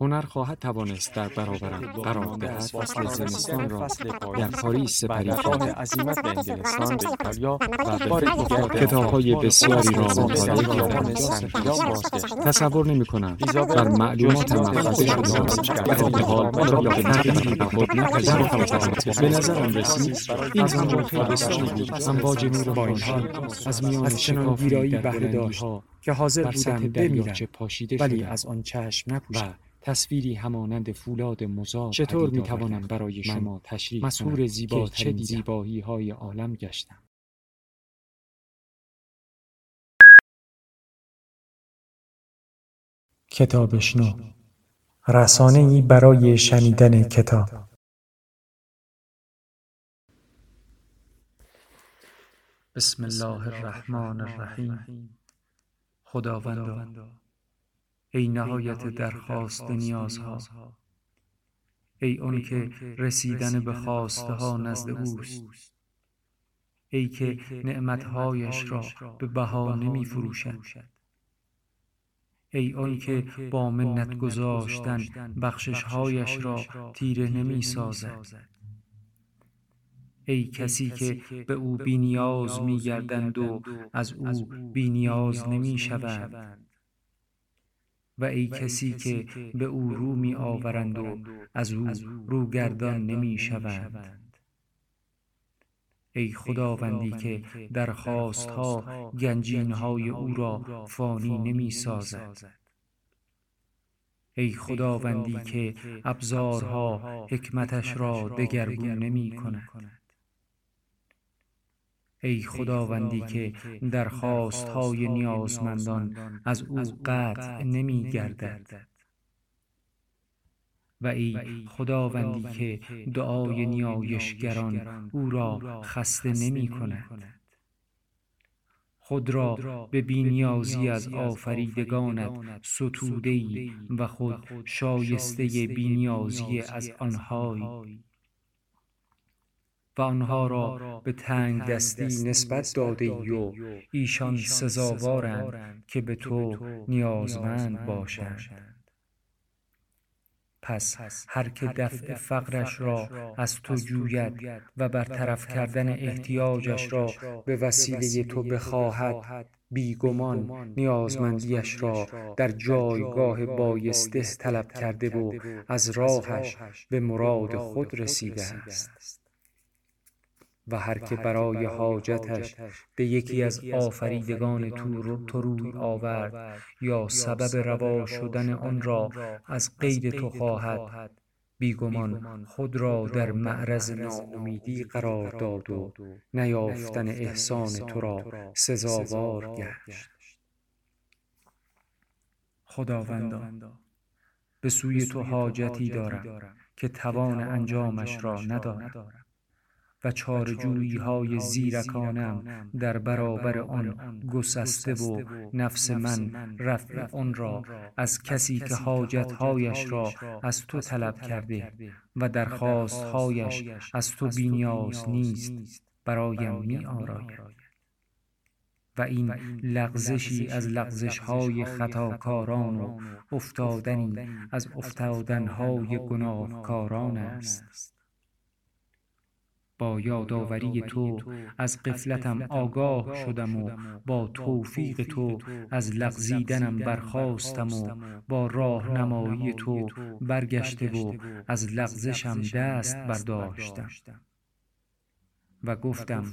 هنر خواهد توانست در برابرم قرار دهد. فصل زمستان را در پاریس سپری کند عظیمت به انگلستان به ایتالیا و به دیگر کتابهای بسیاری را مطالعه کردم تصور نمی کنم بر معلومات محفظه شده حال آن را به تغییری به خود نپذیرفتم به نظرم رسید این زمان خیلی بسیاری بود. امواج نور بانشان از میان شکافی در بلندیها که حاضر بودم بمیرم. ولی از آن چشم نپوشم تصویری همانند فولاد مزار چطور می توانم برای شما تشریح مسهور زیبا چه زیبایی های عالم گشتم. کتابشنو رسانه ای برای شنیدن کتاب. بسم الله الرحمن الرحیم. خداوندا ای نهایت درخواست نیازها. ای اون که رسیدن به خواسته ها نزد اوست. ای که نعمتهایش را به بها نمی فروشد ای اون که با منت گذاشتن بخششهایش را تیره نمی سازد ای کسی که به او بینیاز می گردند و از او بینیاز نمی شوند و ای کسی که به او رو می آورند و از او روگردان نمی شوند. ای خداوندی که درخواست ها گنجین های او را فانی نمی سازد. ای خداوندی که ابزارها حکمتش را دگرگون نمی کند. ای خداوندی که درخواست های نیازمندان از او قطع نمی گردد. و ای خداوندی که دعای نیایشگران او را خسته نمی کند. خود را به بینیازی از آفریدگانت ستوده ای و خود شایسته بینیازی از آنهایی. و آنها را به تنگ دستی نسبت داده ای و ایشان سزاوارند که به تو نیازمند باشند. پس هر که دفع فقرش را از تو جوید و برطرف کردن احتیاجش را به وسیله تو بخواهد بیگمان نیازمندیش را در جایگاه بایسته طلب کرده و از راهش به مراد خود رسیده است. و هر که برای حاجتش به یکی از آفریدگان تو روی آورد یا سبب روا شدن آن را از قید تو خواهد بیگمان. خود را در معرض ناامیدی قرار داد و نیافتن احسان تو را سزاوار گشت. خداوندا به سوی تو حاجتی دارم که توان انجامش را ندارم. و چارجویی های زیرکانم در برابر آن گسسته و نفس من رفع آن را از کسی که حاجتهایش را از تو طلب کرده و درخواستهایش از تو بینیاز نیست برایم می آراید. و این لغزشی از لغزشهای خطاکاران و افتادنی از افتادنهای گناهکاران است. با یادآوری تو از قفلتم آگاه شدم و با توفیق تو از لغزیدنم برخواستم و با راهنمایی تو برگشته و از لغزشم دست برداشتم. و گفتم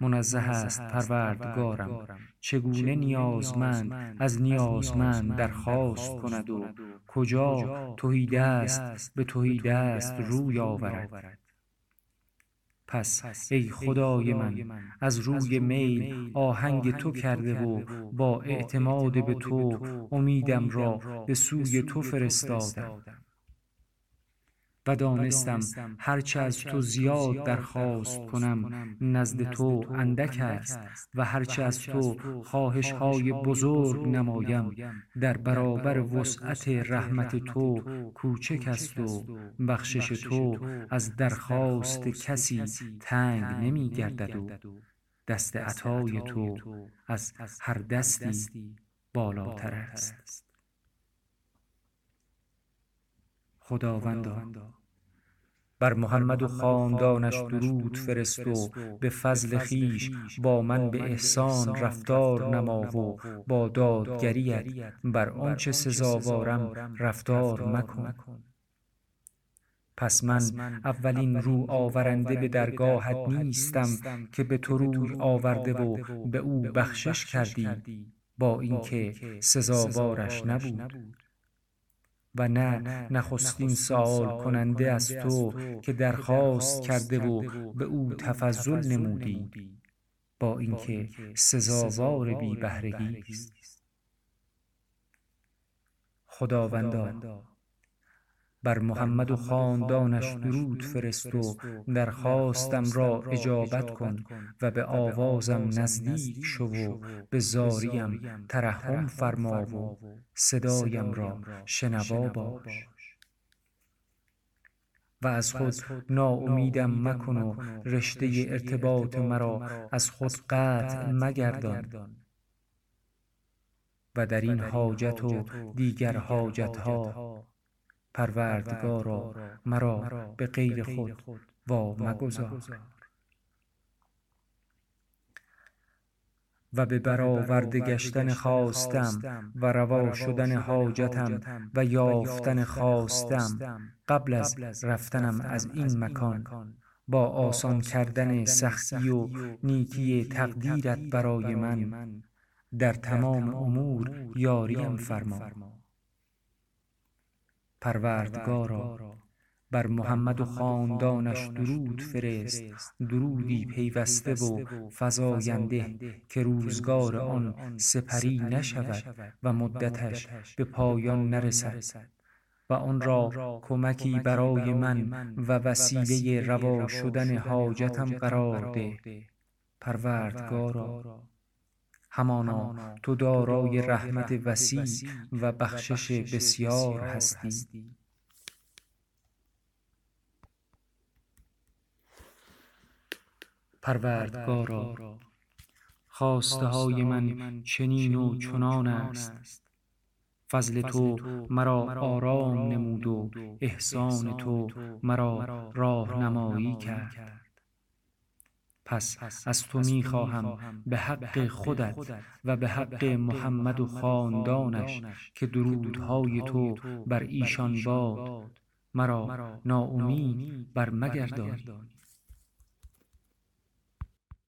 منزه است پروردگارم. چگونه نیازمند از نیازمند درخواست کند و کجا توهی دست به توهی دست روی آورد. پس ای خدای من از روی میل آهنگ تو کرده و با اعتماد به تو امیدم را به سوی تو فرستادم. و دانستم هرچه از تو زیاد درخواست کنم نزد تو اندک است و هرچه از تو خواهش های بزرگ نمایم. در برابر وسعت رحمت تو کوچک است و بخشش تو از درخواست کسی تنگ نمی گردد و دست عطای تو از هر دستی بالاتر است. خداوندا. بر محمد و خاندانش درود فرست و به فضل خیش با من به احسان رفتار نما و با دادگریت بر آنچه سزاوارم رفتار مکن. پس من اولین رو آورنده به درگاهت نیستم که به تو روی آورده و به او بخشش کردی با اینکه سزاوارش نبود. و نه نخستین سوال کننده از تو که درخواست کرده و به او تفضل نمودی. با اینکه سزاوار بی بهرگی است. خداوندا. بر محمد و خاندانش درود فرست و درخواستم را اجابت کن و به آوازم نزدیک شو و به زاریم. ترحم فرما و صدایم را شنوا باش. و از خود ناامیدم مکن و رشته ارتباط مرا از خود قطع مگردان. و در این حاجت و دیگر حاجتها پروردگارا مرا به غیر خود وا مگذار. و به برآورده گشتن خواستم و روا شدن حاجتم و یافتن خواستم قبل از رفتنم از این مکان. با آسان کردن سختی و نیکی تقدیرت برای من در تمام امور یاریم فرما. پروردگارا. بر محمد و خاندانش درود فرست درودی پیوسته و فزاینده که روزگار آن سپری نشود و مدتش به پایان نرسد. و آن را کمکی برای من و وسیله روا شدن حاجتم قرار ده. پروردگارا. همانا تو دارای رحمت وسیع و بخشش بسیار هستی. پروردگارا خواسته های من چنین و چنان است. فضل تو مرا آرام نمود و احسان تو مرا راهنمایی کرد. پس از تو می خواهم به حق خودت و به حق محمد و خاندانش که درودهای تو بر ایشان باد. مرا ناامید بر مگردان